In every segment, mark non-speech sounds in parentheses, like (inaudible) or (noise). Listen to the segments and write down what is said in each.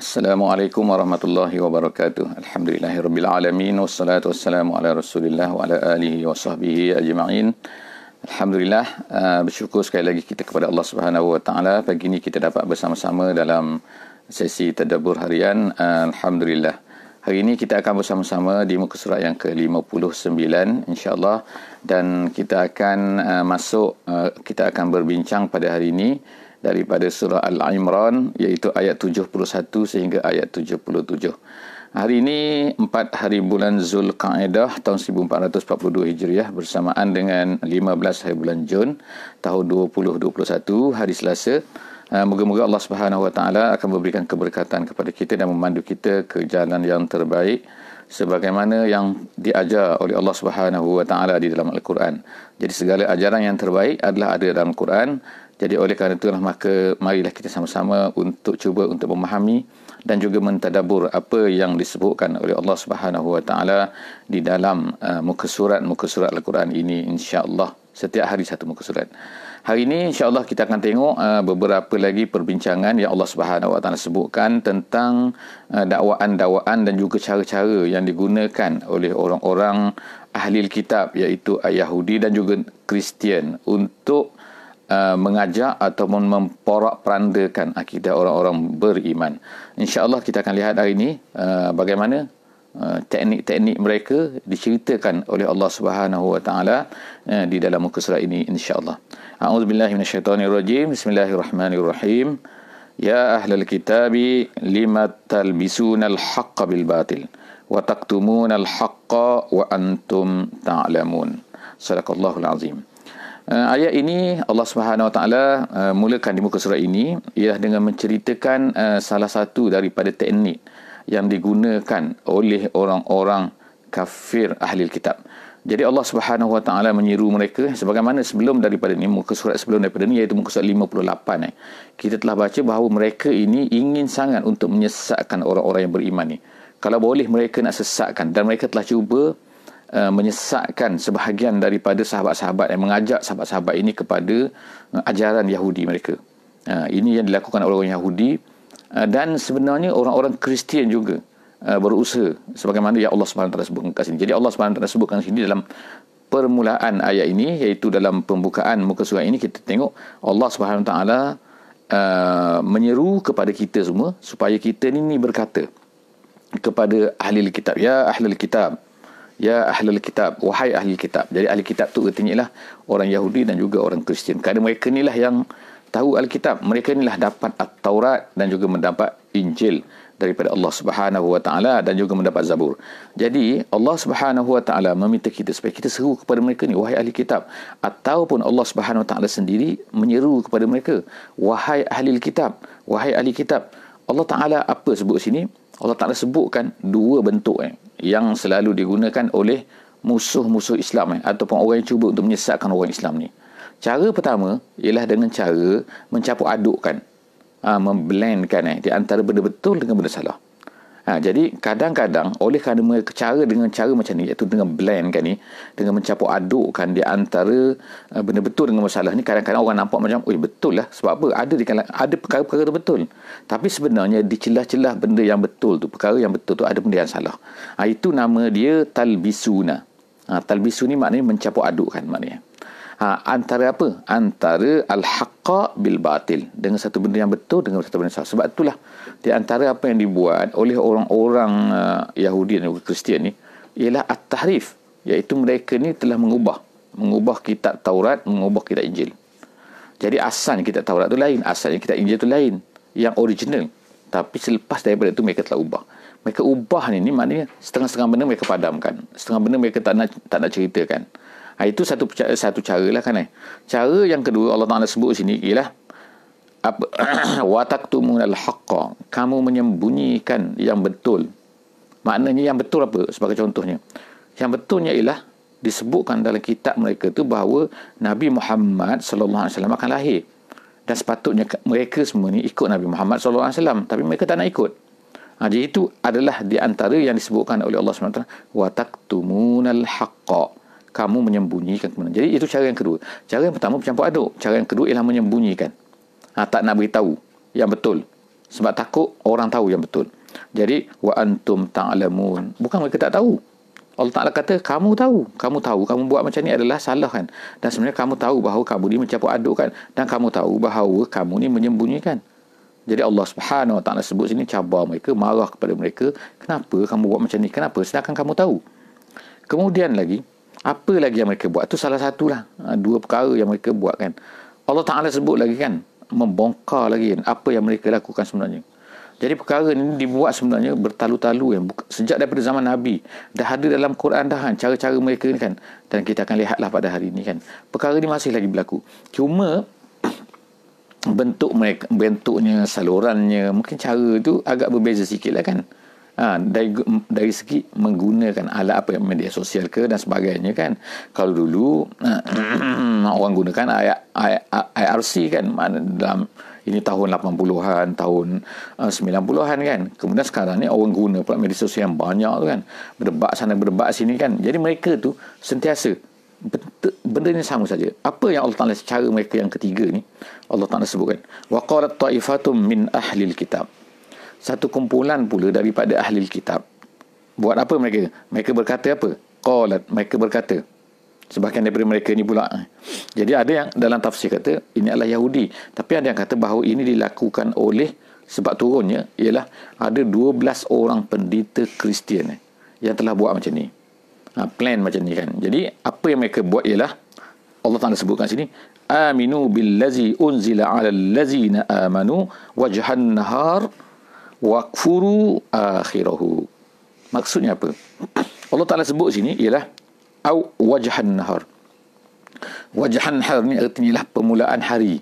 Assalamualaikum warahmatullahi wabarakatuh. Alhamdulillahirabbil alamin wassalatu wassalamu ala Rasulillah wa ala alihi wa sahbihi ajma'in. Alhamdulillah uh, bersyukur sekali lagi kita kepada Allah Subhanahu wa taala pagi ini kita dapat bersama-sama dalam sesi tadabbur harian. Uh, Alhamdulillah. Hari ini kita akan bersama-sama di muka surat yang ke-59 insya-Allah dan kita akan uh, masuk uh, kita akan berbincang pada hari ini daripada surah Al-Imran iaitu ayat 71 sehingga ayat 77. Hari ini 4 hari bulan Zulkaidah tahun 1442 Hijriah bersamaan dengan 15 hari bulan Jun tahun 2021 hari Selasa. Uh, moga-moga Allah Subhanahu Wa Taala akan memberikan keberkatan kepada kita dan memandu kita ke jalan yang terbaik sebagaimana yang diajar oleh Allah Subhanahu Wa Taala di dalam Al-Quran. Jadi segala ajaran yang terbaik adalah ada dalam Al-Quran jadi oleh kerana itulah maka marilah kita sama-sama untuk cuba untuk memahami dan juga mentadabur apa yang disebutkan oleh Allah Subhanahu Wa Taala di dalam uh, muka surat muka surat Al-Quran ini insya-Allah setiap hari satu muka surat. Hari ini insya-Allah kita akan tengok uh, beberapa lagi perbincangan yang Allah Subhanahu Wa Taala sebutkan tentang uh, dakwaan-dakwaan dan juga cara-cara yang digunakan oleh orang-orang ahli kitab iaitu Yahudi dan juga Kristian untuk Uh, mengajak ataupun memporak-perandakan akidah orang-orang beriman. InsyaAllah kita akan lihat hari ini uh, bagaimana uh, teknik-teknik mereka diceritakan oleh Allah Subhanahu Wa Taala uh, di dalam muka surat ini insya-Allah. A'udzubillahi minasyaitonirrajim. Bismillahirrahmanirrahim. Ya ahlal kitabi lima talbisuna al-haqqa bil batil wa taktumuna al-haqqa wa antum ta'lamun. Sadaqallahul azim. Uh, ayat ini Allah Subhanahu Wa Taala uh, mulakan di muka surat ini ialah dengan menceritakan uh, salah satu daripada teknik yang digunakan oleh orang-orang kafir ahli kitab. Jadi Allah Subhanahu Wa Taala menyeru mereka sebagaimana sebelum daripada ini muka surat sebelum daripada ini iaitu muka surat 58 eh. Kita telah baca bahawa mereka ini ingin sangat untuk menyesatkan orang-orang yang beriman ni. Kalau boleh mereka nak sesatkan dan mereka telah cuba Uh, menyesatkan sebahagian daripada sahabat-sahabat yang mengajak sahabat-sahabat ini kepada uh, ajaran Yahudi mereka. Uh, ini yang dilakukan oleh orang Yahudi uh, dan sebenarnya orang-orang Kristian juga uh, berusaha sebagaimana yang Allah Taala sebutkan sini. Jadi Allah Taala sebutkan sini dalam permulaan ayat ini iaitu dalam pembukaan muka surat ini kita tengok Allah Subhanahu Taala uh, menyeru kepada kita semua supaya kita ini berkata kepada ahli kitab ya ahli kitab Ya ahli kitab, wahai ahli kitab. Jadi ahli kitab tu artinya ialah orang Yahudi dan juga orang Kristian. Kerana mereka inilah yang tahu Alkitab. Mereka inilah dapat Taurat dan juga mendapat Injil daripada Allah Subhanahu Wa Taala dan juga mendapat Zabur. Jadi Allah Subhanahu Wa Taala meminta kita supaya kita seru kepada mereka ni wahai ahli kitab ataupun Allah Subhanahu Wa Taala sendiri menyeru kepada mereka wahai ahli kitab, wahai ahli kitab. Allah Taala apa sebut sini? Allah Taala sebutkan dua bentuk eh yang selalu digunakan oleh musuh-musuh Islam eh, ataupun orang yang cuba untuk menyesatkan orang Islam ni. Cara pertama ialah dengan cara mencampur adukkan, ha, memblendkan eh, di antara benda betul dengan benda salah. Ha, jadi kadang-kadang oleh kerana cara dengan cara macam ni iaitu dengan blend kan ni dengan mencampur adukkan di antara uh, benda betul dengan masalah ni kadang-kadang orang nampak macam oi betul lah. Sebab apa? Ada di kalangan ada perkara-perkara tu betul. Tapi sebenarnya di celah-celah benda yang betul tu perkara yang betul tu ada benda yang salah. Ha, itu nama dia talbisuna. Ha, talbisu ni maknanya mencampur adukkan maknanya Ha, antara apa? Antara al-haqqa bil batil. Dengan satu benda yang betul dengan satu benda yang salah. Sebab itulah di antara apa yang dibuat oleh orang-orang uh, Yahudi dan juga Kristian ni ialah at-tahrif. Iaitu mereka ni telah mengubah. Mengubah kitab Taurat, mengubah kitab Injil. Jadi asalnya kitab Taurat tu lain. Asalnya kitab Injil tu lain. Yang original. Tapi selepas daripada itu mereka telah ubah. Mereka ubah ni, ni maknanya setengah-setengah benda mereka padamkan. Setengah benda mereka tak nak, tak nak ceritakan. Ha, itu satu satu cara lah kan eh. Cara yang kedua Allah Taala sebut sini ialah apa (clears throat) wataktumunal haqqa kamu menyembunyikan yang betul. Maknanya yang betul apa sebagai contohnya? Yang betulnya ialah disebutkan dalam kitab mereka tu bahawa Nabi Muhammad sallallahu alaihi wasallam akan lahir. Dan sepatutnya mereka semua ni ikut Nabi Muhammad sallallahu alaihi wasallam tapi mereka tak nak ikut. Ha, jadi itu adalah di antara yang disebutkan oleh Allah SWT. Wataktumunal haqqa kamu menyembunyikan kebenaran. Jadi itu cara yang kedua. Cara yang pertama bercampur aduk. Cara yang kedua ialah menyembunyikan. Ha, tak nak beritahu yang betul. Sebab takut orang tahu yang betul. Jadi wa antum ta'lamun. Bukan mereka tak tahu. Allah Taala kata kamu tahu, kamu tahu kamu buat macam ni adalah salah kan. Dan sebenarnya kamu tahu bahawa kamu ni mencampur aduk kan dan kamu tahu bahawa kamu ni menyembunyikan. Jadi Allah Subhanahu Wa Taala sebut sini cabar mereka, marah kepada mereka, kenapa kamu buat macam ni? Kenapa? Sedangkan kamu tahu. Kemudian lagi, apa lagi yang mereka buat? Itu salah satulah. Ha, dua perkara yang mereka buat kan. Allah Taala sebut lagi kan, membongkar lagi kan, apa yang mereka lakukan sebenarnya. Jadi perkara ini dibuat sebenarnya bertalu-talu kan. Sejak daripada zaman Nabi. Dah ada dalam Quran dah kan. Cara-cara mereka ni kan. Dan kita akan lihatlah pada hari ini kan. Perkara ini masih lagi berlaku. Cuma (clears throat) bentuk mereka, bentuknya, salurannya, mungkin cara tu agak berbeza sikit lah kan. Ha, dari, dari segi menggunakan alat apa media sosial ke dan sebagainya kan. Kalau dulu (coughs) orang gunakan IRC kan. Dalam ini tahun 80-an, tahun uh, 90-an kan. Kemudian sekarang ni orang guna pula media sosial yang banyak tu kan. Berdebat sana, berdebat sini kan. Jadi mereka tu sentiasa benda ni sama saja. Apa yang Allah Taala cara mereka yang ketiga ni Allah Taala sebutkan. Wa ta'ifatum min ahli kitab. Satu kumpulan pula daripada ahli kitab. Buat apa mereka? Mereka berkata apa? Qalat mereka berkata Sebahagian daripada mereka ni pula. Jadi ada yang dalam tafsir kata ini adalah Yahudi. Tapi ada yang kata bahawa ini dilakukan oleh sebab turunnya ialah ada 12 orang pendeta Kristian yang telah buat macam ni. Ha, plan macam ni kan. Jadi apa yang mereka buat ialah Allah Taala sebutkan sini aminu billazi unzila ala allazina amanu wajhan nahar wakfuru akhirahu. Maksudnya apa? Allah Taala sebut sini ialah au wajhan nahar. Wajhan nahar ni artinya lah permulaan hari.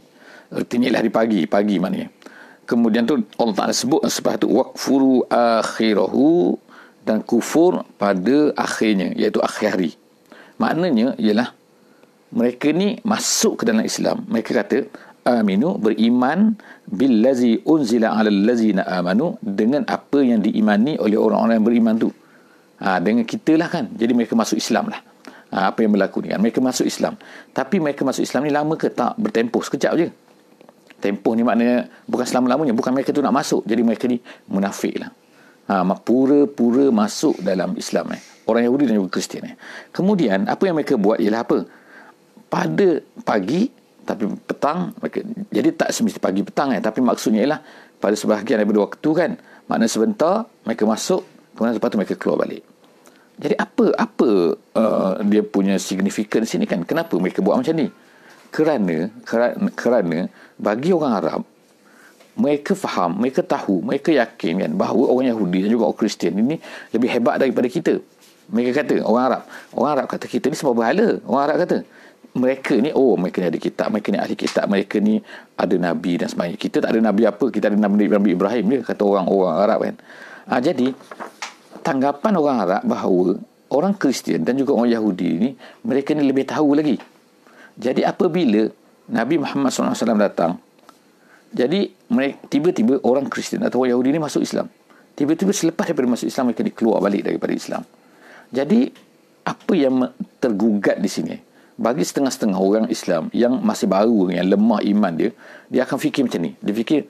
Artinya lah hari pagi pagi maknanya. Kemudian tu Allah Ta'ala sebut sebab tu wakfuru akhirahu dan kufur pada akhirnya iaitu akhir hari. Maknanya ialah mereka ni masuk ke dalam Islam. Mereka kata aminu beriman billazi unzila ala allazina amanu dengan apa yang diimani oleh orang-orang yang beriman tu. Ha, dengan kita lah kan. Jadi mereka masuk Islam lah. Ha, apa yang berlaku ni kan. Mereka masuk Islam. Tapi mereka masuk Islam ni lama ke tak? Bertempoh sekejap je. Tempoh ni maknanya bukan selama-lamanya. Bukan mereka tu nak masuk. Jadi mereka ni munafik lah. Ha, pura-pura masuk dalam Islam eh. orang Yahudi dan juga Kristian eh. kemudian apa yang mereka buat ialah apa? Pada pagi tapi petang jadi tak semesti pagi petang eh. tapi maksudnya ialah pada sebahagian daripada waktu kan maknanya sebentar mereka masuk kemudian lepas tu mereka keluar balik jadi apa apa uh, dia punya significance sini kan? Kenapa mereka buat macam ni? Kerana kerana, kerana bagi orang Arab mereka faham, mereka tahu, mereka yakin kan bahawa orang Yahudi dan juga orang Kristian ini lebih hebat daripada kita. Mereka kata orang Arab, orang Arab kata kita ni semua berhala. Orang Arab kata mereka ni oh mereka ni ada kitab, mereka ni ahli kitab, mereka ni ada nabi dan sebagainya. Kita tak ada nabi apa, kita ada nabi Nabi Ibrahim dia kata orang-orang Arab kan. Ah jadi tanggapan orang Arab bahawa orang Kristian dan juga orang Yahudi ni mereka ni lebih tahu lagi. Jadi apabila Nabi Muhammad SAW datang, jadi mereka tiba-tiba orang Kristian atau orang Yahudi ni masuk Islam. Tiba-tiba selepas daripada masuk Islam mereka ni keluar balik daripada Islam. Jadi apa yang tergugat di sini? Bagi setengah-setengah orang Islam yang masih baru, yang lemah iman dia, dia akan fikir macam ni. Dia fikir,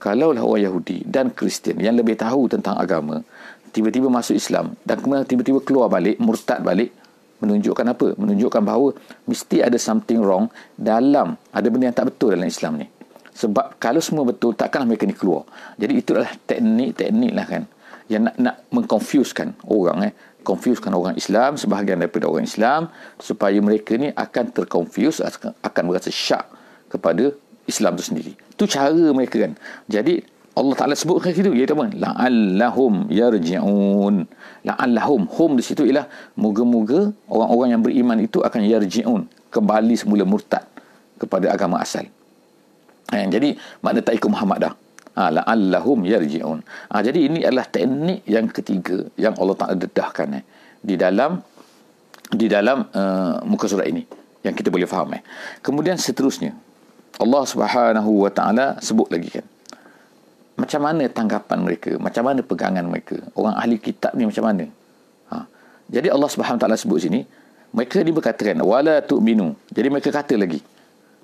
kalaulah orang Yahudi dan Kristian yang lebih tahu tentang agama, tiba-tiba masuk Islam dan kemudian tiba-tiba keluar balik murtad balik menunjukkan apa? Menunjukkan bahawa mesti ada something wrong dalam ada benda yang tak betul dalam Islam ni. Sebab kalau semua betul takkanlah mereka ni keluar. Jadi itu adalah teknik-teknik lah kan yang nak, nak mengconfusekan orang eh confusekan orang Islam sebahagian daripada orang Islam supaya mereka ni akan terconfuse akan merasa syak kepada Islam tu sendiri itu cara mereka kan jadi Allah Taala sebutkan situ iaitu apa? La'allahum yarji'un. La'allahum hum di situ ialah moga-moga orang-orang yang beriman itu akan yarji'un, kembali semula murtad kepada agama asal. Ha, jadi makna tak ikut Muhammad dah. Ha, la'allahum yarji'un. Ha, jadi ini adalah teknik yang ketiga yang Allah Taala dedahkan eh, di dalam di dalam uh, muka surat ini yang kita boleh faham eh. Kemudian seterusnya Allah Subhanahu wa taala sebut lagi kan macam mana tanggapan mereka macam mana pegangan mereka orang ahli kitab ni macam mana ha. jadi Allah Subhanahu taala sebut sini mereka ni berkatakan wala tu'minu jadi mereka kata lagi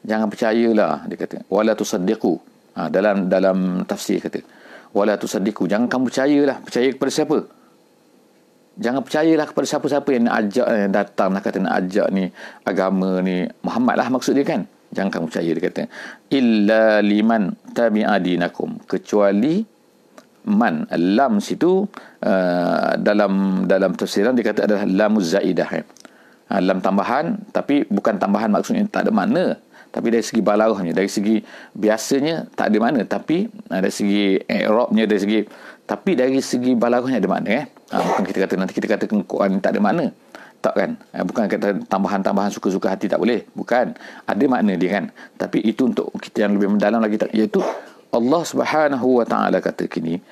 jangan percayalah dia kata wala tusaddiqu Ha, dalam dalam tafsir kata wala tusaddiqu jangan kamu percayalah. Percaya kepada siapa? Jangan percayalah kepada siapa-siapa yang ajak yang datang nak kata nak ajak ni agama ni. Muhammad lah maksud dia kan? Jangan kamu percaya dia kata illa liman tabi'a dinakum. Kecuali man lam situ uh, dalam dalam tafsiran dia kata adalah lamuz zaidah eh. uh, lam tambahan tapi bukan tambahan maksudnya tak ada makna tapi dari segi balaghahnya dari segi biasanya tak ada makna tapi uh, dari segi i'rabnya dari segi tapi dari segi balaghahnya ada makna eh? Uh, bukan kita kata nanti kita kata Quran tak ada makna tak kan? Uh, bukan kata tambahan-tambahan suka-suka hati tak boleh. Bukan. Ada makna dia kan? Tapi itu untuk kita yang lebih mendalam lagi tak iaitu Allah Subhanahu wa taala kata kini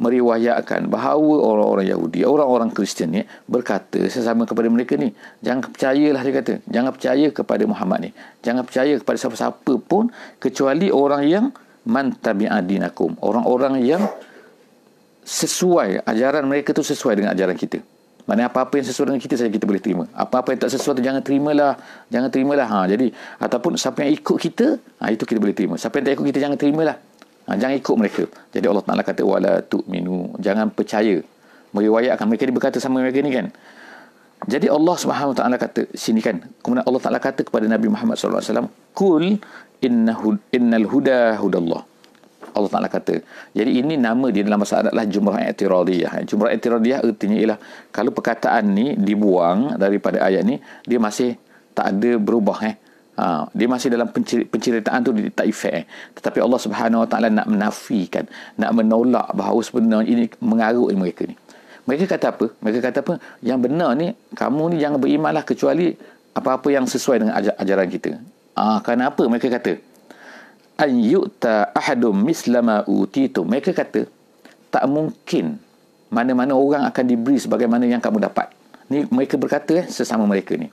meriwayatkan bahawa orang-orang Yahudi, orang-orang Kristian ni berkata sesama kepada mereka ni, jangan percayalah dia kata, jangan percaya kepada Muhammad ni. Jangan percaya kepada siapa-siapa pun kecuali orang yang man tabi'adinakum, orang-orang yang sesuai ajaran mereka tu sesuai dengan ajaran kita. Mana apa-apa yang sesuai dengan kita saja kita boleh terima. Apa-apa yang tak sesuai tu jangan terimalah. Jangan terimalah. Ha, jadi ataupun siapa yang ikut kita, ha, itu kita boleh terima. Siapa yang tak ikut kita jangan terimalah. Ha, jangan ikut mereka. Jadi Allah Taala kata wala tu'minu, jangan percaya. Meriwayatkan mereka ni berkata sama mereka ni kan. Jadi Allah Subhanahu Taala kata sini kan. Kemudian Allah Taala kata kepada Nabi Muhammad sallallahu alaihi wasallam, "Qul innahu innal huda hudallah." Allah Taala kata. Jadi ini nama dia dalam bahasa Arab adalah jumrah i'tiradiyah. Jumrah i'tiradiyah artinya ialah kalau perkataan ni dibuang daripada ayat ni, dia masih tak ada berubah eh. Ha, dia masih dalam penceritaan tu dia tak efek eh. Tetapi Allah Subhanahu Wa Taala nak menafikan, nak menolak bahawa sebenarnya ini mengarut mereka ni. Mereka kata apa? Mereka kata apa? Yang benar ni, kamu ni jangan berimanlah kecuali apa-apa yang sesuai dengan aj- ajaran kita. Ah, ha, kenapa mereka kata? An yu'ta ahadum mislama utitu. Mereka kata, tak mungkin mana-mana orang akan diberi sebagaimana yang kamu dapat. Ni mereka berkata eh, sesama mereka ni.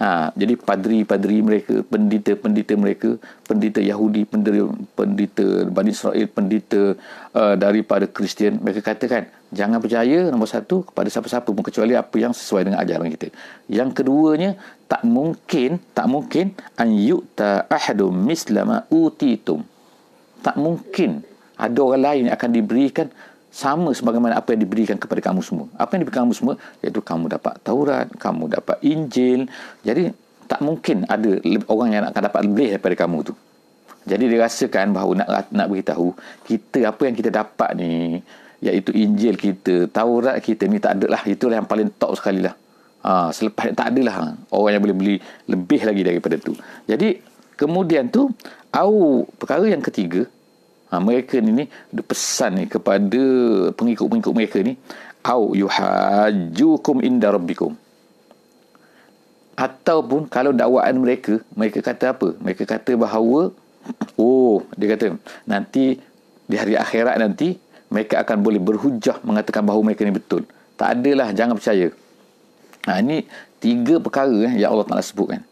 Ha, jadi padri-padri mereka, pendeta-pendeta mereka, pendeta Yahudi, pendeta, pendeta Bani Israel, pendeta uh, daripada Kristian, mereka katakan, jangan percaya nombor satu kepada siapa-siapa pun kecuali apa yang sesuai dengan ajaran kita. Yang keduanya, tak mungkin, tak mungkin an yu'ta ahadum mislama utitum. Tak mungkin ada orang lain yang akan diberikan sama sebagaimana apa yang diberikan kepada kamu semua. Apa yang diberikan kamu semua iaitu kamu dapat Taurat, kamu dapat Injil. Jadi tak mungkin ada orang yang akan dapat lebih daripada kamu tu. Jadi dirasakan bahawa nak nak beritahu kita apa yang kita dapat ni iaitu Injil kita, Taurat kita ni tak ada lah. Itulah yang paling top sekali lah. Ha, selepas tak ada lah orang yang boleh beli lebih lagi daripada tu. Jadi kemudian tu au perkara yang ketiga ha, mereka ni ni pesan ni kepada pengikut-pengikut mereka ni au yuhajjukum inda rabbikum. Ataupun kalau dakwaan mereka mereka kata apa? Mereka kata bahawa (clears throat) oh dia kata nanti di hari akhirat nanti mereka akan boleh berhujah mengatakan bahawa mereka ni betul. Tak adalah jangan percaya. Ha, ini tiga perkara eh, yang Allah Ta'ala sebutkan.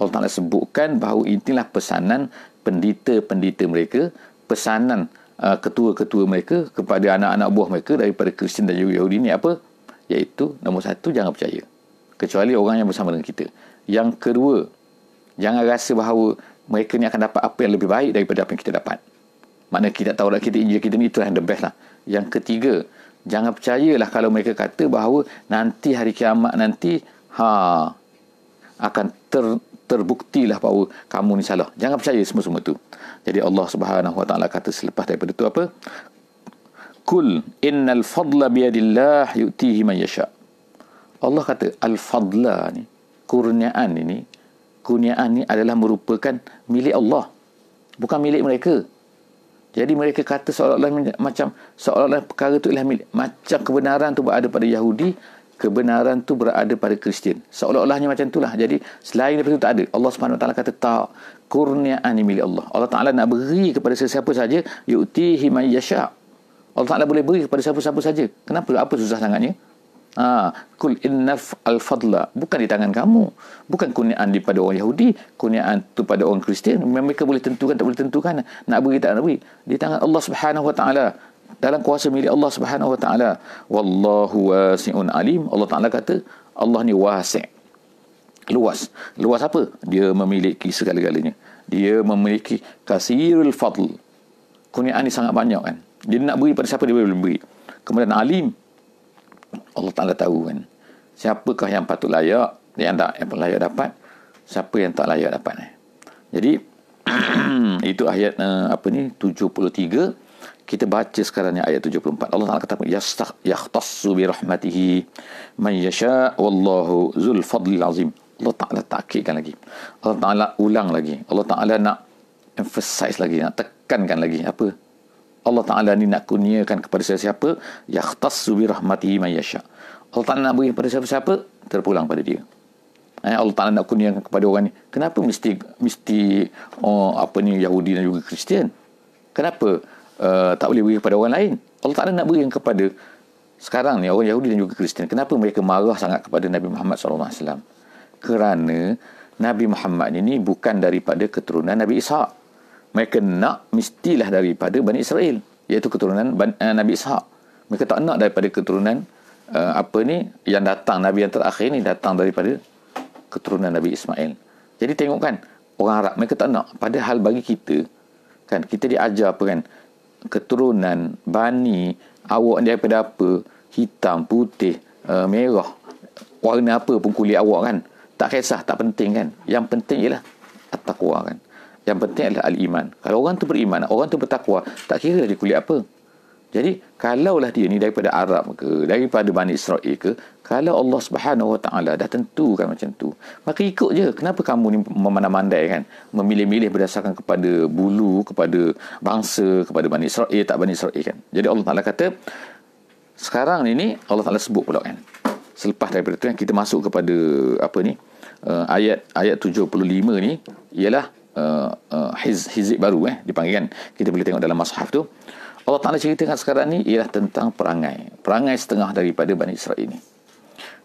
Allah Ta'ala sebutkan bahawa inilah pesanan pendeta-pendeta mereka pesanan uh, ketua-ketua mereka kepada anak-anak buah mereka daripada Kristian dan Yahudi ini apa? Iaitu nombor satu, jangan percaya. Kecuali orang yang bersama dengan kita. Yang kedua, jangan rasa bahawa mereka ni akan dapat apa yang lebih baik daripada apa yang kita dapat. Mana kita tahu kita Injil kita ni itu yang the best lah. Yang ketiga, jangan percayalah kalau mereka kata bahawa nanti hari kiamat nanti ha akan ter, terbuktilah bahawa kamu ni salah. Jangan percaya semua-semua tu. Jadi Allah Subhanahu Wa Taala kata selepas daripada itu apa? Kul innal fadla biyadillah yu'tihi man yasha. Allah kata al-fadla ni kurniaan ini kurniaan ni adalah merupakan milik Allah. Bukan milik mereka. Jadi mereka kata seolah-olah macam seolah-olah perkara itu ialah milik macam kebenaran tu berada pada Yahudi kebenaran tu berada pada Kristian. Seolah-olahnya macam itulah. Jadi selain daripada itu tak ada. Allah Subhanahu Taala kata tak kurniaan ini milik Allah. Allah Taala nak beri kepada sesiapa saja yu'tihi man yasha. Allah Taala boleh beri kepada siapa-siapa saja. Kenapa? Apa susah sangatnya? Ha, kul innaf al-fadla bukan di tangan kamu bukan kurniaan daripada orang Yahudi kurniaan tu pada orang Kristian mereka boleh tentukan tak boleh tentukan nak beri tak nak beri di tangan Allah Subhanahu wa taala dalam kuasa milik Allah Subhanahu wa taala wallahu wasi'un alim Allah taala kata Allah ni wasi' luas luas apa dia memiliki segala-galanya dia memiliki kasirul fadl kurniaan ni sangat banyak kan. Dia nak beri pada siapa dia boleh beri. Kemudian alim. Allah Ta'ala tahu kan. Siapakah yang patut layak, yang tak yang layak dapat, siapa yang tak layak dapat. Eh. Jadi, (clears throat) itu ayat uh, apa ni, 73. Kita baca sekarang ni ayat 74. Allah Ta'ala kata, Yakhtassu bi rahmatihi man yasha' wallahu zul fadlil azim. Allah Ta'ala takkitkan lagi. Allah Ta'ala ulang lagi. Allah Ta'ala nak emphasize lagi, nak tekankan lagi. Apa? Allah Ta'ala ni nak kurniakan kepada siapa-siapa yakhtassu bi rahmatihi man yasha. Allah Ta'ala nak beri kepada siapa-siapa terpulang pada dia. Eh, Allah Ta'ala nak kurniakan kepada orang ni. Kenapa mesti mesti oh, apa ni Yahudi dan juga Kristian? Kenapa uh, tak boleh beri kepada orang lain? Allah Ta'ala nak beri yang kepada sekarang ni orang Yahudi dan juga Kristian. Kenapa mereka marah sangat kepada Nabi Muhammad SAW? Kerana Nabi Muhammad ini bukan daripada keturunan Nabi Ishaq mereka nak mestilah daripada Bani Israel iaitu keturunan uh, Nabi Ishaq mereka tak nak daripada keturunan uh, apa ni yang datang Nabi yang terakhir ni datang daripada keturunan Nabi Ismail jadi tengok kan orang Arab mereka tak nak padahal bagi kita kan kita diajar apa kan keturunan Bani awak daripada apa? Hitam putih uh, merah. Warna apa pun kulit awak kan? Tak kisah tak penting kan? Yang penting ialah at-taqwa kan? Yang penting adalah al-iman. Kalau orang tu beriman, orang tu bertakwa, tak kira dia kulit apa. Jadi, kalaulah dia ni daripada Arab ke, daripada Bani Israel ke, kalau Allah Subhanahu Wa Taala dah tentukan macam tu, maka ikut je. Kenapa kamu ni memandai-mandai kan? Memilih-milih berdasarkan kepada bulu, kepada bangsa, kepada Bani Israel, tak Bani Israel kan? Jadi Allah Taala kata, sekarang ni Allah Taala sebut pula kan. Selepas daripada tu kan, kita masuk kepada apa ni? Uh, ayat ayat 75 ni ialah uh, uh, hiz, hizib baru eh dipanggil kan kita boleh tengok dalam mushaf tu Allah Taala ceritakan sekarang ni ialah tentang perangai. Perangai setengah daripada Bani Israel ini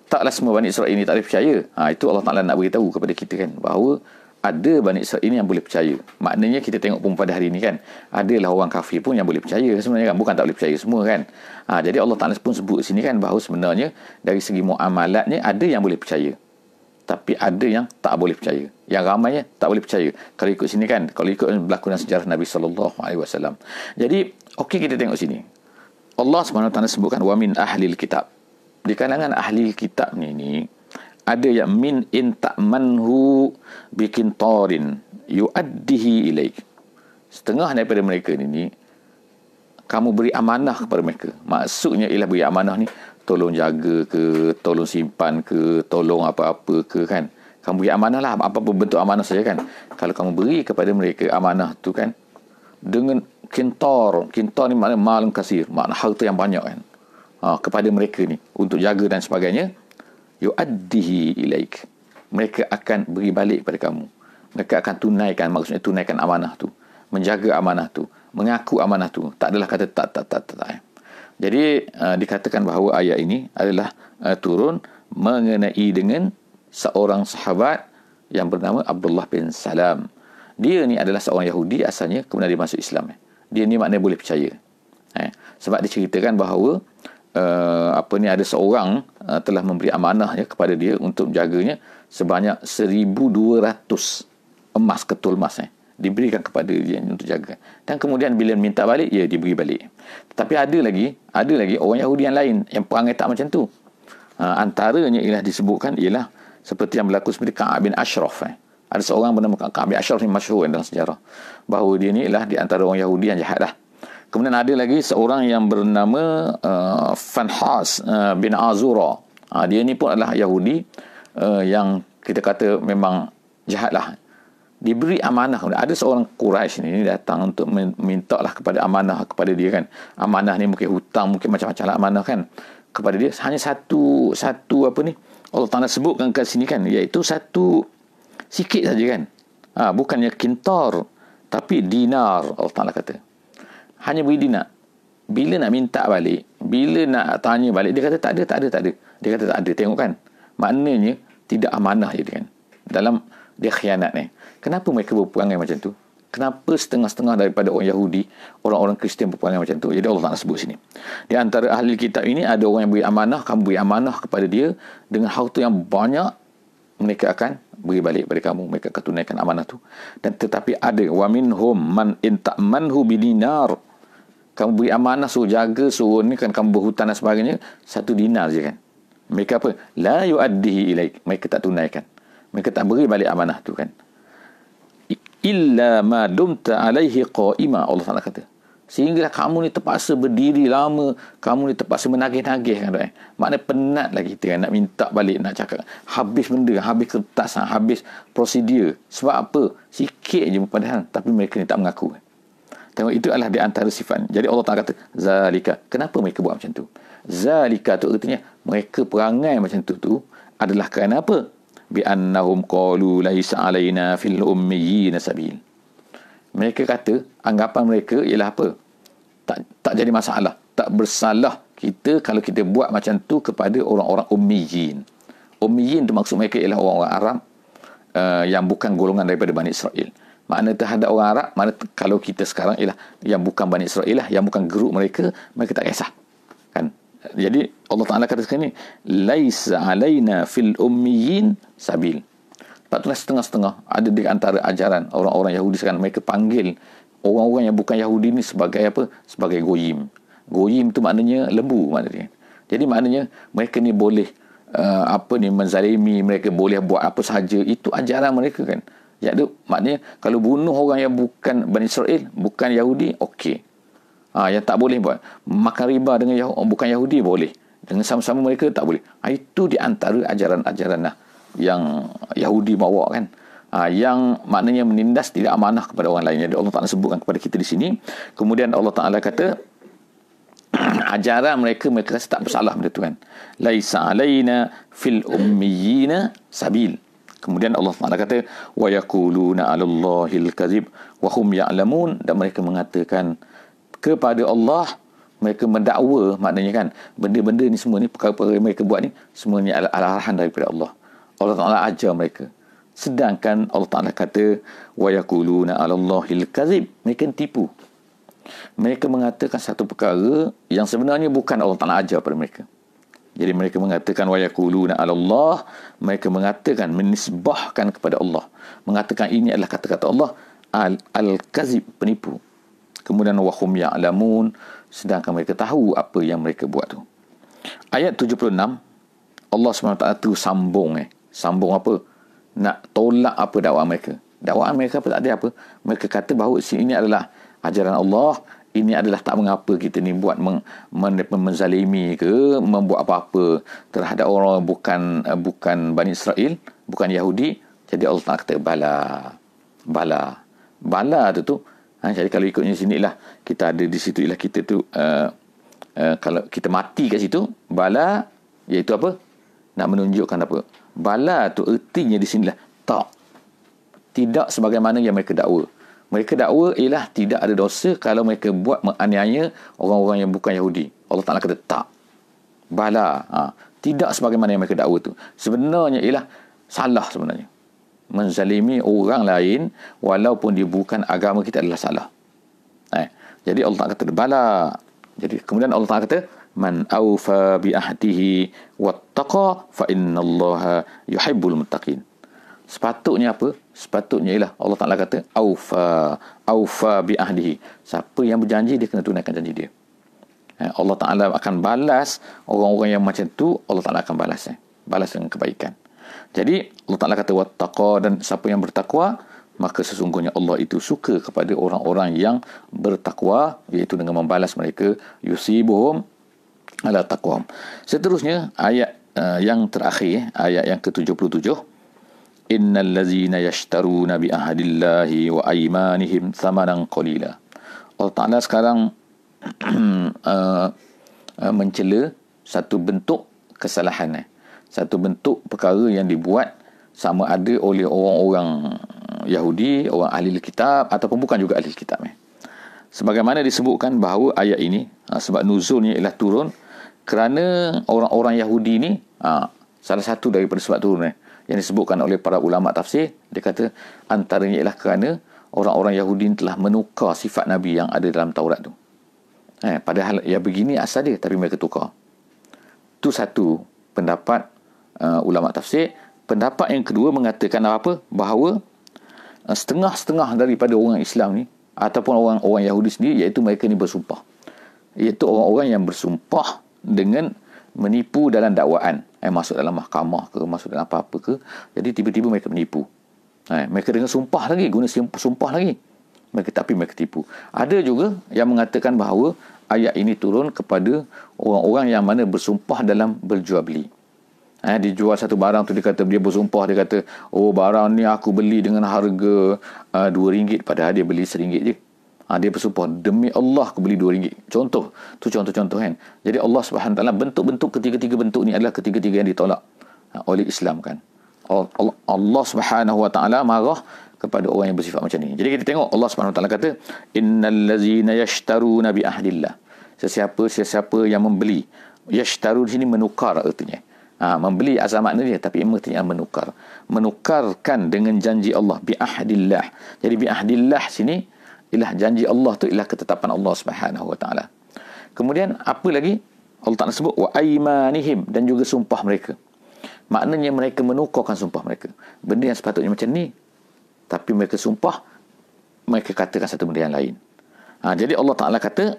taklah semua Bani Israel ini tak boleh percaya. Ha, itu Allah Taala nak beritahu kepada kita kan bahawa ada Bani Israel ini yang boleh percaya. Maknanya kita tengok pun pada hari ini kan adalah orang kafir pun yang boleh percaya sebenarnya kan. Bukan tak boleh percaya semua kan. Ha, jadi Allah Taala pun sebut sini kan bahawa sebenarnya dari segi muamalatnya ada yang boleh percaya tapi ada yang tak boleh percaya. Yang ramainya tak boleh percaya. Kalau ikut sini kan, kalau ikut berlaku sejarah Nabi sallallahu alaihi wasallam. Jadi, okey kita tengok sini. Allah Subhanahu taala sebutkan wa min ahli kitab. Di kalangan ahli kitab ni ni ada yang min in ta'manhu bikin tarin yu'addihi ilaik. Setengah daripada mereka ni ni kamu beri amanah kepada mereka. Maksudnya ialah beri amanah ni tolong jaga ke, tolong simpan ke, tolong apa-apa ke kan. Kamu beri amanah lah, apa-apa bentuk amanah saja kan. Kalau kamu beri kepada mereka amanah tu kan, dengan kintor, kintor ni maknanya malum kasir, makna harta yang banyak kan. Ha, kepada mereka ni, untuk jaga dan sebagainya, yu'addihi ilaik. Mereka akan beri balik kepada kamu. Mereka akan tunaikan, maksudnya tunaikan amanah tu. Menjaga amanah tu. Mengaku amanah tu. Tak adalah kata tak, tak, tak, tak. tak. Jadi uh, dikatakan bahawa ayat ini adalah uh, turun mengenai dengan seorang sahabat yang bernama Abdullah bin Salam. Dia ni adalah seorang Yahudi asalnya kemudian dia masuk Islam. Eh. Dia ni maknanya boleh percaya. Eh. Sebab diceritakan bahawa uh, apa ni ada seorang uh, telah memberi amanah ya, kepada dia untuk menjaganya sebanyak 1200 emas ketul emas eh diberikan kepada dia untuk jaga. Dan kemudian bila minta balik, ya diberi balik. Tapi ada lagi, ada lagi orang Yahudi yang lain yang perangai tak macam tu. Ha, antaranya ialah disebutkan ialah seperti yang berlaku seperti Ka'ab bin Ashraf. Eh. Ada seorang bernama Ka'ab bin Ashraf ni masyhur dalam sejarah. Bahawa dia ni ialah di antara orang Yahudi yang jahat lah. Kemudian ada lagi seorang yang bernama uh, Fanhas uh, bin Azura. Ha, dia ni pun adalah Yahudi uh, yang kita kata memang jahat lah diberi amanah. Ada seorang Quraisy ni datang untuk minta lah kepada amanah kepada dia kan? Amanah ni mungkin hutang mungkin macam-macam lah amanah kan? Kepada dia. Hanya satu satu apa ni Allah Taala sebutkan kat sini kan? Iaitu satu sikit saja kan? Ha, bukannya kintar tapi dinar Allah Taala kata. Hanya beri dinar. Bila nak minta balik bila nak tanya balik dia kata tak ada tak ada tak ada. Dia kata tak ada. Tengok kan? Maknanya tidak amanah je kan? Dalam dia khianat ni Kenapa mereka berperangai macam tu? Kenapa setengah-setengah daripada orang Yahudi, orang-orang Kristian berperangai macam tu? Jadi Allah tak sebut sini. Di antara ahli kitab ini ada orang yang beri amanah, kamu beri amanah kepada dia dengan harta yang banyak mereka akan beri balik pada kamu mereka akan tunaikan amanah tu. Dan tetapi ada wa minhum man in ta'manhu bidinar. Kamu beri amanah suruh jaga suruh ni kan kamu berhutang dan sebagainya satu dinar je kan? Mereka apa? La yuaddihi ilaik. Mereka tak tunaikan. Mereka tak beri balik amanah tu kan illa ma dumta alaihi qa'ima Allah Taala kata Sehinggalah kamu ni terpaksa berdiri lama, kamu ni terpaksa menagih-nagih kan eh. Maknanya penat lah kita kan nak minta balik nak cakap habis benda, habis kertas, ha, habis prosedur. Sebab apa? Sikit je padahal tapi mereka ni tak mengaku. Tengok itu adalah di antara sifat. Jadi Allah Taala kata zalika. Kenapa mereka buat macam tu? Zalika tu artinya mereka perangai macam tu tu adalah kerana apa? Bi annahum qalu laisa alaina fil ummiyyin sabil. Mereka kata anggapan mereka ialah apa? Tak tak jadi masalah. Tak bersalah kita kalau kita buat macam tu kepada orang-orang ummiyin ummiyin tu maksud mereka ialah orang-orang Arab uh, yang bukan golongan daripada Bani Israel. Makna terhadap orang Arab makna kalau kita sekarang ialah yang bukan Bani Israel lah yang bukan geruk mereka mereka tak kisah. Kan jadi Allah Taala kata sekarang ni laisa alaina fil ummiyin sabil itulah setengah-setengah ada di antara ajaran orang-orang Yahudi sekarang mereka panggil orang-orang yang bukan Yahudi ni sebagai apa? Sebagai goyim. Goyim tu maknanya lembu maknanya. Jadi maknanya mereka ni boleh uh, apa ni menzalimi, mereka boleh buat apa sahaja. Itu ajaran mereka kan. Jadi maknanya kalau bunuh orang yang bukan Bani Israel, bukan Yahudi, okey. Ha, yang tak boleh buat. Makan riba dengan Yahudi, bukan Yahudi boleh. Dengan sama-sama mereka tak boleh. Ha, itu di antara ajaran-ajaran lah yang Yahudi bawa kan ha, yang maknanya menindas tidak amanah kepada orang lain jadi Allah Taala sebutkan kepada kita di sini kemudian Allah Taala kata (clears throat) ajaran mereka mereka rasa tak bersalah benda tu kan laisa alaina fil ummiyina sabil kemudian Allah Taala kata wa yaquluna 'alallahil kadzib wa hum ya'lamun dan mereka mengatakan kepada Allah mereka mendakwa maknanya kan benda-benda ni semua ni perkara-perkara mereka buat ni semuanya adalah arahan daripada Allah Allah Taala ajar mereka. Sedangkan Allah Taala kata wa yaquluna 'alallahil kadzib. Mereka tipu. Mereka mengatakan satu perkara yang sebenarnya bukan Allah Taala ajar pada mereka. Jadi mereka mengatakan wa yaquluna 'alallah. Mereka mengatakan menisbahkan kepada Allah. Mengatakan ini adalah kata-kata Allah al-kadzib penipu. Kemudian wa hum ya'lamun sedangkan mereka tahu apa yang mereka buat tu. Ayat 76 Allah SWT tu sambung eh. Sambung apa? Nak tolak apa dakwaan mereka. Dakwaan mereka apa? Tak ada apa. Mereka kata bahawa ini adalah ajaran Allah ini adalah tak mengapa kita ni buat meng, men, menzalimi ke membuat apa-apa terhadap orang bukan bukan Bani Israel bukan Yahudi. Jadi Allah Taala kata bala bala. Bala tu tu ha, jadi kalau ikutnya sini lah kita ada di situ ialah kita tu uh, uh, kalau kita mati kat situ bala iaitu apa? Nak menunjukkan apa? Bala tu ertinya di sinilah tak. Tidak sebagaimana yang mereka dakwa. Mereka dakwa ialah tidak ada dosa kalau mereka buat menganiaya orang-orang yang bukan Yahudi. Allah Taala kata tak. Bala ha. tidak sebagaimana yang mereka dakwa tu. Sebenarnya ialah salah sebenarnya menzalimi orang lain walaupun dia bukan agama kita adalah salah. Eh. jadi Allah Taala kata bala jadi kemudian Allah Taala kata man awfa bi ahdihi wattaqa fa innallaha yuhibbul muttaqin. Sepatutnya apa? Sepatutnya ialah Allah Taala kata awfa awfa bi ahdihi. Siapa yang berjanji dia kena tunaikan janji dia. Eh, Allah Taala akan balas orang-orang yang macam tu Allah Taala akan balas eh. balas dengan kebaikan jadi Allah Taala kata wattaqa dan siapa yang bertakwa maka sesungguhnya Allah itu suka kepada orang-orang yang bertakwa iaitu dengan membalas mereka yusibuhum ala taqwa. Seterusnya ayat uh, yang terakhir ayat yang ke-77 innal ladzina yashtaruna bi ahdillahi wa aymanihim thamanan qalila. Allah Taala sekarang uh, (clears throat) uh, mencela satu bentuk kesalahan eh. Satu bentuk perkara yang dibuat sama ada oleh orang-orang Yahudi, orang ahli kitab ataupun bukan juga ahli kitab eh. Sebagaimana disebutkan bahawa ayat ini uh, sebab nuzulnya ialah turun kerana orang-orang Yahudi ni ha, salah satu daripada sebab tu ni yang disebutkan oleh para ulama tafsir dia kata antaranya ialah kerana orang-orang Yahudi telah menukar sifat Nabi yang ada dalam Taurat tu eh, padahal ya begini asal dia tapi mereka tukar tu satu pendapat uh, ulama tafsir pendapat yang kedua mengatakan apa? Bahawa uh, setengah-setengah daripada orang Islam ni ataupun orang-orang Yahudi sendiri iaitu mereka ni bersumpah. Iaitu orang-orang yang bersumpah dengan menipu dalam dakwaan. Eh, masuk dalam mahkamah ke masuk dalam apa-apa ke jadi tiba-tiba mereka menipu. Eh, mereka dengan sumpah lagi guna sumpah lagi. Mereka tapi mereka tipu. Ada juga yang mengatakan bahawa ayat ini turun kepada orang-orang yang mana bersumpah dalam berjual beli Eh, dia jual satu barang tu dia kata dia bersumpah dia kata oh barang ni aku beli dengan harga uh, RM2 padahal dia beli RM1 je. Ha, dia bersumpah demi Allah aku beli RM2. Contoh, tu contoh-contoh kan. Jadi Allah Subhanahu taala bentuk-bentuk ketiga-tiga bentuk ni adalah ketiga-tiga yang ditolak ha, oleh Islam kan. Allah, Subhanahu wa taala marah kepada orang yang bersifat macam ni. Jadi kita tengok Allah Subhanahu taala kata innal ladzina yashtaruna bi ahdillah. Sesiapa sesiapa yang membeli yashtaru di sini menukar artinya. Ha, membeli asal makna dia tapi artinya menukar. Menukarkan dengan janji Allah bi ahdillah. Jadi bi ahdillah sini ialah janji Allah tu ialah ketetapan Allah Subhanahu wa taala. Kemudian apa lagi? Allah Taala sebut wa aymanihim dan juga sumpah mereka. Maknanya mereka menukarkan sumpah mereka. Benda yang sepatutnya macam ni tapi mereka sumpah mereka katakan satu benda yang lain. Ha, jadi Allah Taala kata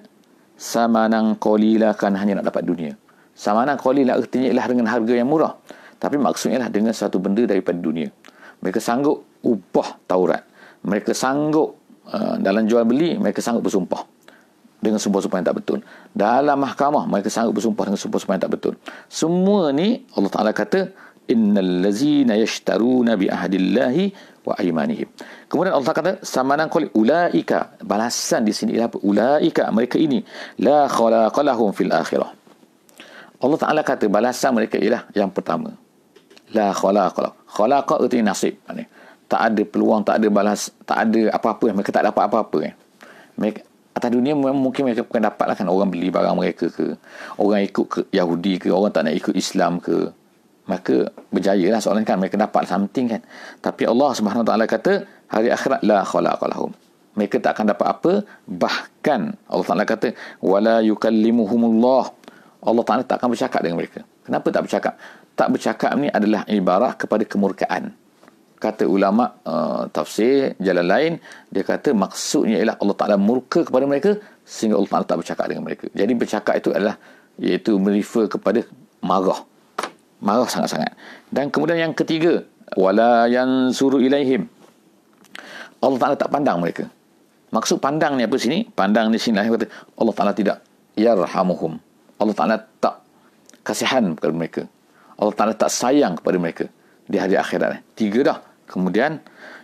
samanan qalila kan hanya nak dapat dunia. Samana qalila artinya ialah dengan harga yang murah. Tapi maksudnya ialah dengan satu benda daripada dunia. Mereka sanggup ubah Taurat. Mereka sanggup uh, dalam jual beli, mereka sanggup bersumpah. Dengan sumpah-sumpah yang tak betul. Dalam mahkamah, mereka sanggup bersumpah dengan sumpah-sumpah yang tak betul. Semua ni Allah Ta'ala kata, Innal lazina yashtaruna bi ahdillahi wa aymanihim. Kemudian Allah kata samanan qul ulaika balasan di sini ialah ulaika mereka ini la khalaqalahum fil akhirah. Allah Ta'ala kata balasan mereka ialah yang pertama. La khalaqa. Khalaqa itu nasib. Tak ada peluang, tak ada balas, tak ada apa-apa. Mereka tak dapat apa-apa. Kan? Mereka, atas dunia mungkin mereka bukan dapat lah kan orang beli barang mereka ke. Orang ikut ke Yahudi ke. Orang tak nak ikut Islam ke. Maka berjaya lah soalan kan. Mereka dapat something kan. Tapi Allah Subhanahu Taala kata hari akhirat la khalaqa lahum. Mereka tak akan dapat apa. Bahkan Allah Ta'ala kata wala yukallimuhumullah Allah Ta'ala tak akan bercakap dengan mereka. Kenapa tak bercakap? Tak bercakap ni adalah ibarat kepada kemurkaan. Kata ulama uh, tafsir jalan lain, dia kata maksudnya ialah Allah Ta'ala murka kepada mereka sehingga Allah Ta'ala tak bercakap dengan mereka. Jadi bercakap itu adalah iaitu merefer kepada marah. Marah sangat-sangat. Dan kemudian yang ketiga, wala yang suruh ilaihim. Allah Ta'ala tak pandang mereka. Maksud pandang ni apa sini? Pandang di sini lah. Allah Ta'ala tidak yarhamuhum. Allah Ta'ala tak kasihan kepada mereka. Allah Ta'ala tak sayang kepada mereka di hari akhirat. Tiga dah. Kemudian,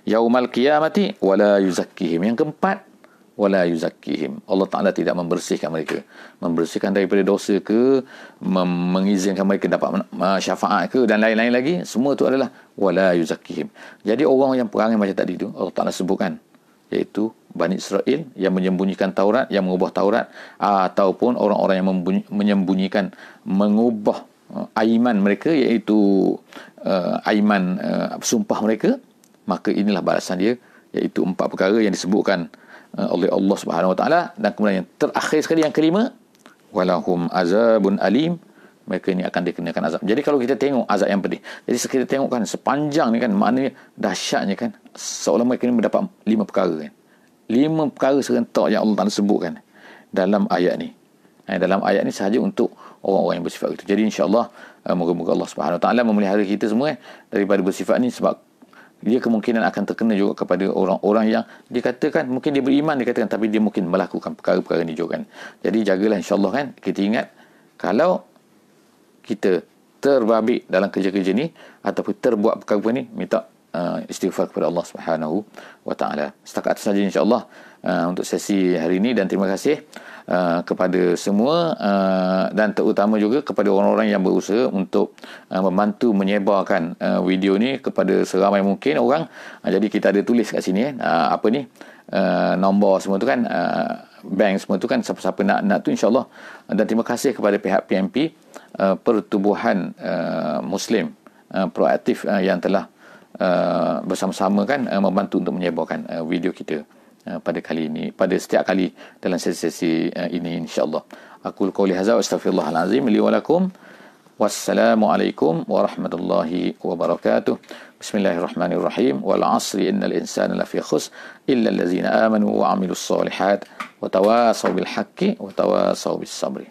Yaumal qiyamati wala yuzakkihim. Yang keempat, wala yuzakkihim. Allah Ta'ala tidak membersihkan mereka. Membersihkan daripada dosa ke, mengizinkan mereka dapat syafaat ke, dan lain-lain lagi. Semua itu adalah wala yuzakkihim. Jadi orang yang perangai macam tadi itu, Allah Ta'ala sebutkan iaitu Bani Israel yang menyembunyikan Taurat, yang mengubah Taurat ataupun orang-orang yang menyembunyikan mengubah uh, aiman mereka iaitu uh, aiman uh, sumpah mereka maka inilah balasan dia iaitu empat perkara yang disebutkan uh, oleh Allah Subhanahu Wa Taala. Dan kemudian yang terakhir sekali yang kelima walahum azabun alim mereka ini akan dikenakan azab. Jadi kalau kita tengok azab yang pedih. Jadi kita tengok kan sepanjang ni kan maknanya dahsyatnya kan seolah mereka ini mendapat lima perkara kan. Lima perkara serentak yang Allah Taala sebutkan dalam ayat ni. Eh, dalam ayat ni sahaja untuk orang-orang yang bersifat itu. Jadi insya-Allah uh, moga-moga Allah Subhanahu taala memelihara kita semua eh, daripada bersifat ni sebab dia kemungkinan akan terkena juga kepada orang-orang yang dikatakan mungkin dia beriman dikatakan tapi dia mungkin melakukan perkara-perkara ni juga kan. Jadi jagalah insya-Allah kan kita ingat kalau kita terbabit dalam kerja-kerja ni ataupun terbuat perkara ni minta uh, istighfar kepada Allah Subhanahu wa taala. Setakat saja insya-Allah uh, untuk sesi hari ini dan terima kasih uh, kepada semua uh, dan terutama juga kepada orang-orang yang berusaha untuk uh, membantu menyebarkan uh, video ni kepada seramai mungkin orang. Uh, jadi kita ada tulis kat sini uh, apa ni uh, nombor semua tu kan uh, bank semua tu kan siapa-siapa nak nak tu insyaallah. Dan terima kasih kepada pihak PMP Uh, pertubuhan uh, Muslim uh, proaktif uh, yang telah uh, bersama-sama kan uh, membantu untuk menyebarkan uh, video kita uh, pada kali ini pada setiap kali dalam sesi-sesi uh, ini insyaallah. Aku qouli hadza wa astaghfirullahalazim li wa lakum Wassalamualaikum warahmatullahi wabarakatuh. Bismillahirrahmanirrahim. Wal 'asri innal insana lafi khusr illa allazina amanu wa 'amilus solihat wa tawasaw bil haqqi wa tawasaw bis sabri.